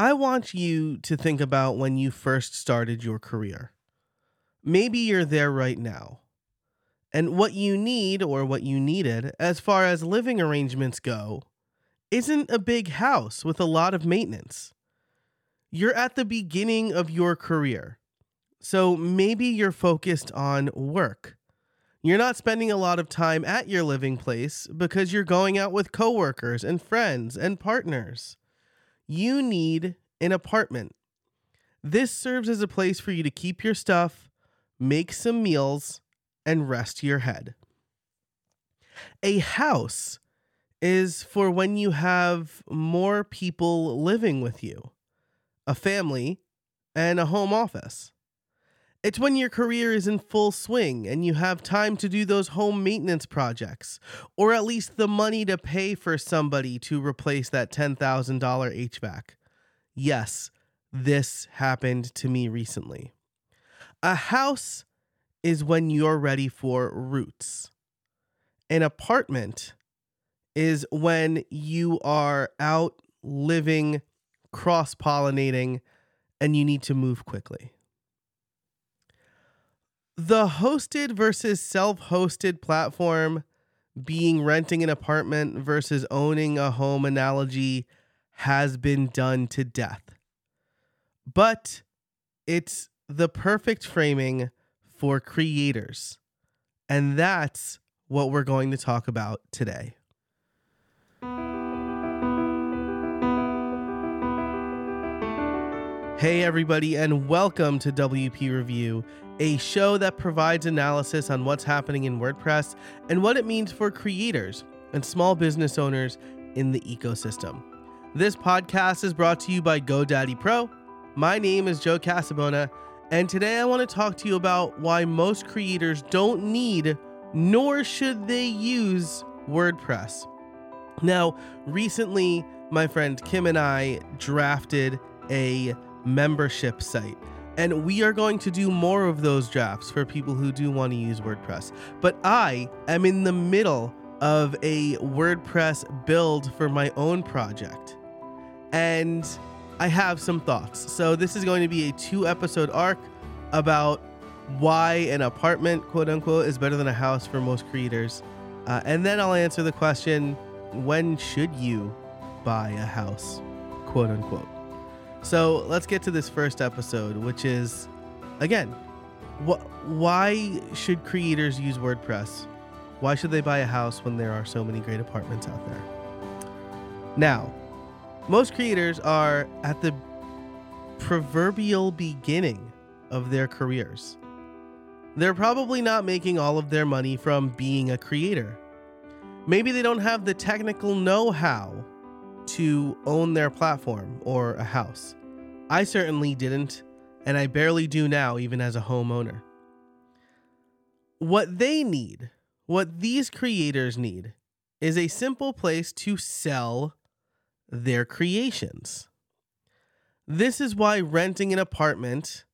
I want you to think about when you first started your career. Maybe you're there right now. And what you need or what you needed, as far as living arrangements go, isn't a big house with a lot of maintenance. You're at the beginning of your career. So maybe you're focused on work. You're not spending a lot of time at your living place because you're going out with coworkers and friends and partners. You need an apartment. This serves as a place for you to keep your stuff, make some meals, and rest your head. A house is for when you have more people living with you, a family, and a home office. It's when your career is in full swing and you have time to do those home maintenance projects, or at least the money to pay for somebody to replace that $10,000 HVAC. Yes, this happened to me recently. A house is when you're ready for roots. An apartment is when you are out living, cross pollinating, and you need to move quickly. The hosted versus self hosted platform being renting an apartment versus owning a home analogy has been done to death. But it's the perfect framing for creators. And that's what we're going to talk about today. Hey, everybody, and welcome to WP Review, a show that provides analysis on what's happening in WordPress and what it means for creators and small business owners in the ecosystem. This podcast is brought to you by GoDaddy Pro. My name is Joe Casabona, and today I want to talk to you about why most creators don't need nor should they use WordPress. Now, recently, my friend Kim and I drafted a membership site. And we are going to do more of those drafts for people who do want to use WordPress. But I am in the middle of a WordPress build for my own project. And I have some thoughts. So, this is going to be a two episode arc about why an apartment, quote unquote, is better than a house for most creators. Uh, and then I'll answer the question when should you buy a house, quote unquote. So let's get to this first episode, which is again, wh- why should creators use WordPress? Why should they buy a house when there are so many great apartments out there? Now, most creators are at the proverbial beginning of their careers. They're probably not making all of their money from being a creator. Maybe they don't have the technical know how to own their platform or a house. I certainly didn't, and I barely do now, even as a homeowner. What they need, what these creators need, is a simple place to sell their creations. This is why renting an apartment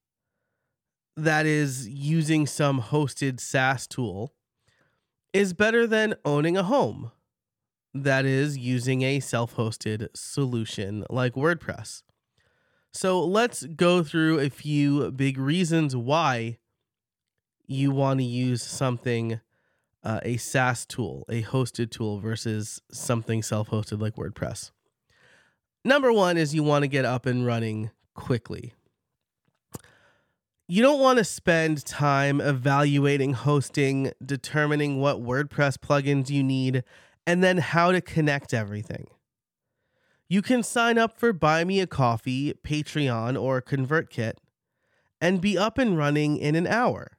that is using some hosted SaaS tool is better than owning a home that is using a self hosted solution like WordPress. So let's go through a few big reasons why you want to use something, uh, a SaaS tool, a hosted tool versus something self hosted like WordPress. Number one is you want to get up and running quickly. You don't want to spend time evaluating hosting, determining what WordPress plugins you need, and then how to connect everything. You can sign up for Buy Me a Coffee, Patreon, or ConvertKit and be up and running in an hour.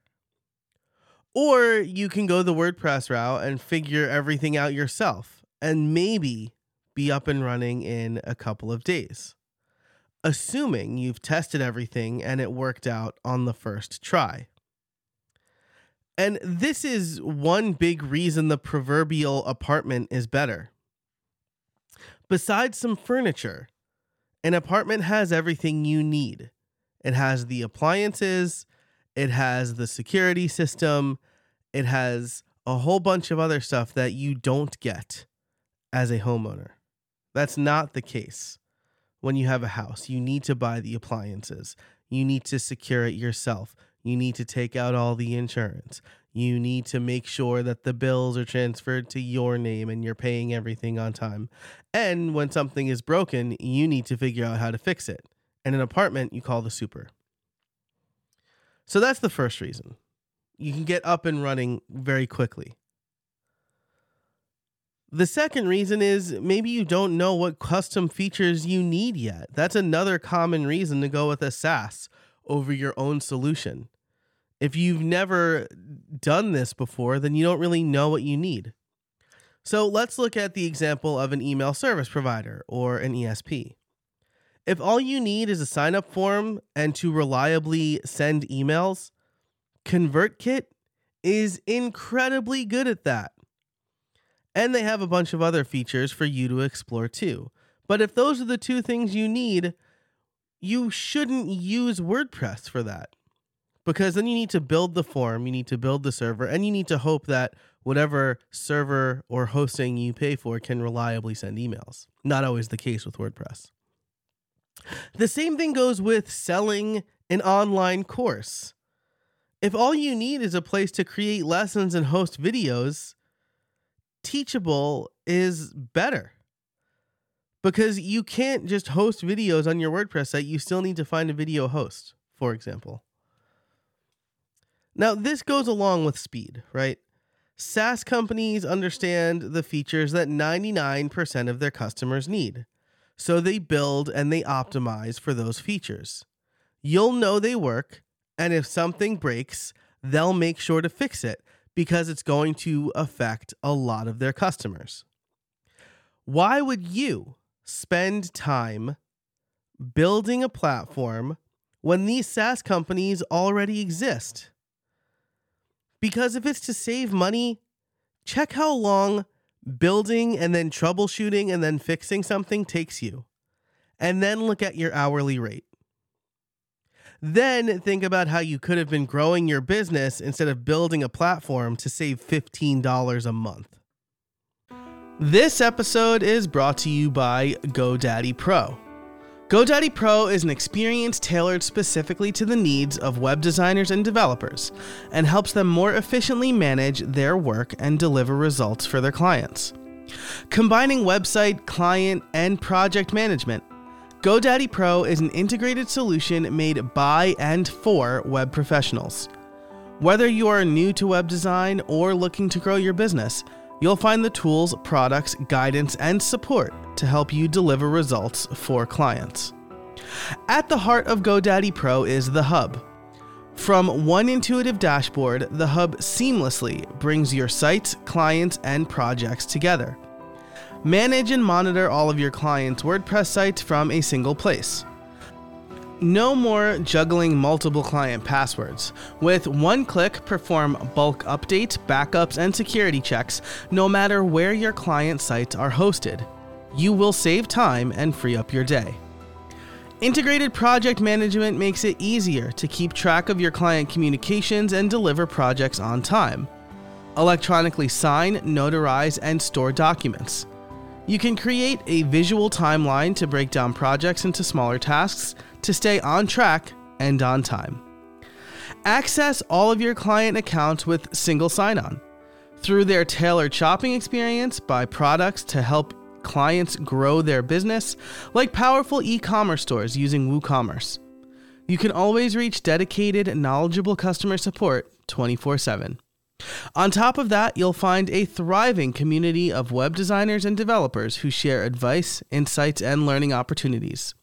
Or you can go the WordPress route and figure everything out yourself and maybe be up and running in a couple of days, assuming you've tested everything and it worked out on the first try. And this is one big reason the proverbial apartment is better. Besides some furniture, an apartment has everything you need. It has the appliances, it has the security system, it has a whole bunch of other stuff that you don't get as a homeowner. That's not the case when you have a house. You need to buy the appliances. You need to secure it yourself. You need to take out all the insurance. You need to make sure that the bills are transferred to your name and you're paying everything on time. And when something is broken, you need to figure out how to fix it. And an apartment, you call the super. So that's the first reason. You can get up and running very quickly. The second reason is maybe you don't know what custom features you need yet. That's another common reason to go with a SaaS over your own solution. If you've never done this before, then you don't really know what you need. So let's look at the example of an email service provider or an ESP. If all you need is a sign up form and to reliably send emails, ConvertKit is incredibly good at that. And they have a bunch of other features for you to explore too. But if those are the two things you need, you shouldn't use WordPress for that. Because then you need to build the form, you need to build the server, and you need to hope that whatever server or hosting you pay for can reliably send emails. Not always the case with WordPress. The same thing goes with selling an online course. If all you need is a place to create lessons and host videos, Teachable is better because you can't just host videos on your WordPress site. You still need to find a video host, for example. Now, this goes along with speed, right? SaaS companies understand the features that 99% of their customers need. So they build and they optimize for those features. You'll know they work, and if something breaks, they'll make sure to fix it because it's going to affect a lot of their customers. Why would you spend time building a platform when these SaaS companies already exist? Because if it's to save money, check how long building and then troubleshooting and then fixing something takes you. And then look at your hourly rate. Then think about how you could have been growing your business instead of building a platform to save $15 a month. This episode is brought to you by GoDaddy Pro. GoDaddy Pro is an experience tailored specifically to the needs of web designers and developers and helps them more efficiently manage their work and deliver results for their clients. Combining website, client, and project management, GoDaddy Pro is an integrated solution made by and for web professionals. Whether you are new to web design or looking to grow your business, you'll find the tools, products, guidance, and support to help you deliver results for clients. At the heart of GoDaddy Pro is the Hub. From one intuitive dashboard, the Hub seamlessly brings your sites, clients, and projects together. Manage and monitor all of your clients' WordPress sites from a single place. No more juggling multiple client passwords. With one click, perform bulk updates, backups, and security checks no matter where your client sites are hosted. You will save time and free up your day. Integrated project management makes it easier to keep track of your client communications and deliver projects on time. Electronically sign, notarize, and store documents. You can create a visual timeline to break down projects into smaller tasks to stay on track and on time. Access all of your client accounts with single sign on. Through their tailored shopping experience, buy products to help clients grow their business, like powerful e commerce stores using WooCommerce. You can always reach dedicated, knowledgeable customer support 24 7. On top of that, you'll find a thriving community of web designers and developers who share advice, insights, and learning opportunities.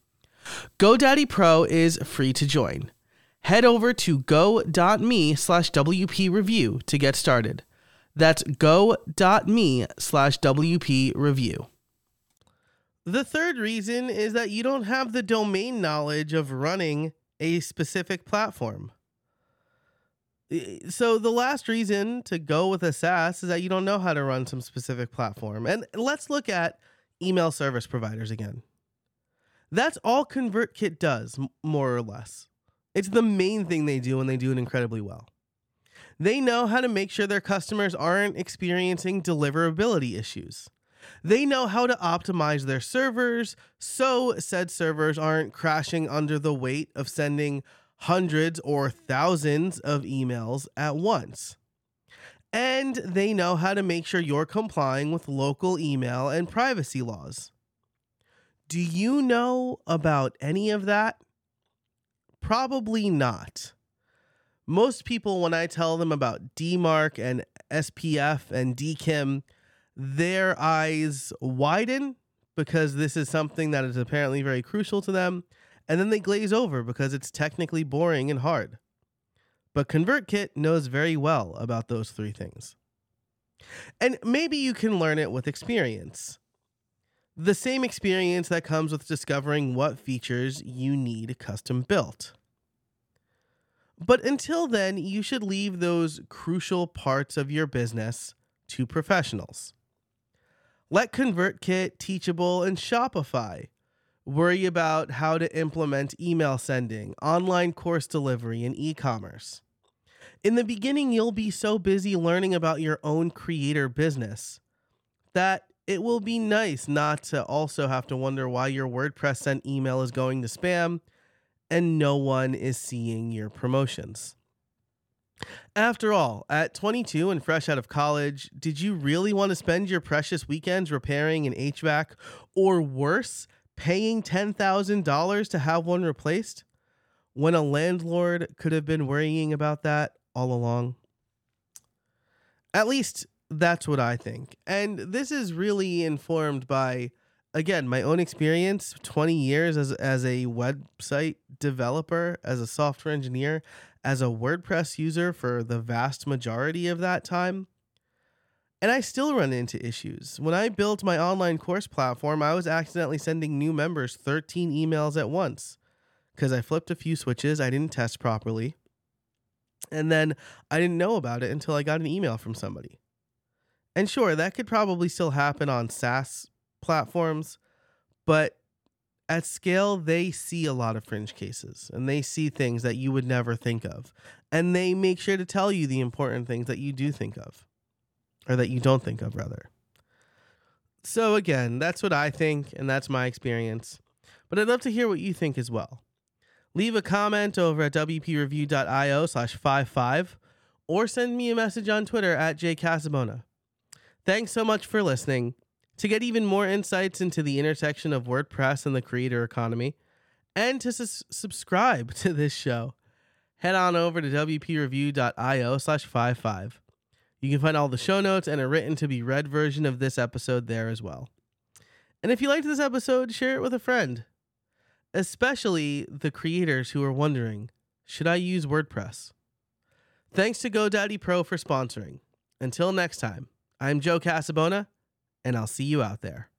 GoDaddy Pro is free to join. Head over to go.me slash WP review to get started. That's go.me slash WP review. The third reason is that you don't have the domain knowledge of running a specific platform Eh, so the last reason to go with a SaaS is that you don't know how to run some specific platform. And let's look at email service providers again. That's all ConvertKit does, more or less. It's the main thing they do, and they do it incredibly well. They know how to make sure their customers aren't experiencing deliverability issues. They know how to optimize their servers so said servers aren't crashing under the weight of sending hundreds or thousands of emails at once. And they know how to make sure you're complying with local email and privacy laws. Do you know about any of that? Probably not. Most people, when I tell them about DMARC and SPF and DKIM, their eyes widen because this is something that is apparently very crucial to them, and then they glaze over because it's technically boring and hard. But ConvertKit knows very well about those three things. And maybe you can learn it with experience. The same experience that comes with discovering what features you need custom built. But until then, you should leave those crucial parts of your business to professionals. Let ConvertKit, Teachable, and Shopify worry about how to implement email sending, online course delivery, and e commerce. In the beginning, you'll be so busy learning about your own creator business that it will be nice not to also have to wonder why your WordPress sent email is going to spam and no one is seeing your promotions. After all, at 22 and fresh out of college, did you really want to spend your precious weekends repairing an HVAC or worse, paying $10,000 to have one replaced when a landlord could have been worrying about that all along? At least that's what I think. And this is really informed by again, my own experience 20 years as, as a website developer, as a software engineer, as a WordPress user for the vast majority of that time. And I still run into issues. When I built my online course platform, I was accidentally sending new members 13 emails at once because I flipped a few switches I didn't test properly. And then I didn't know about it until I got an email from somebody. And sure, that could probably still happen on SaaS platforms, but at scale, they see a lot of fringe cases and they see things that you would never think of. And they make sure to tell you the important things that you do think of, or that you don't think of, rather. So, again, that's what I think, and that's my experience. But I'd love to hear what you think as well. Leave a comment over at wpreview.io slash 55 or send me a message on Twitter at jcasabona. Thanks so much for listening. To get even more insights into the intersection of WordPress and the creator economy, and to su- subscribe to this show, head on over to wpreview.io slash 55. You can find all the show notes and a written to be read version of this episode there as well. And if you liked this episode, share it with a friend, especially the creators who are wondering should I use WordPress? Thanks to GoDaddy Pro for sponsoring. Until next time, I'm Joe Casabona and I'll see you out there.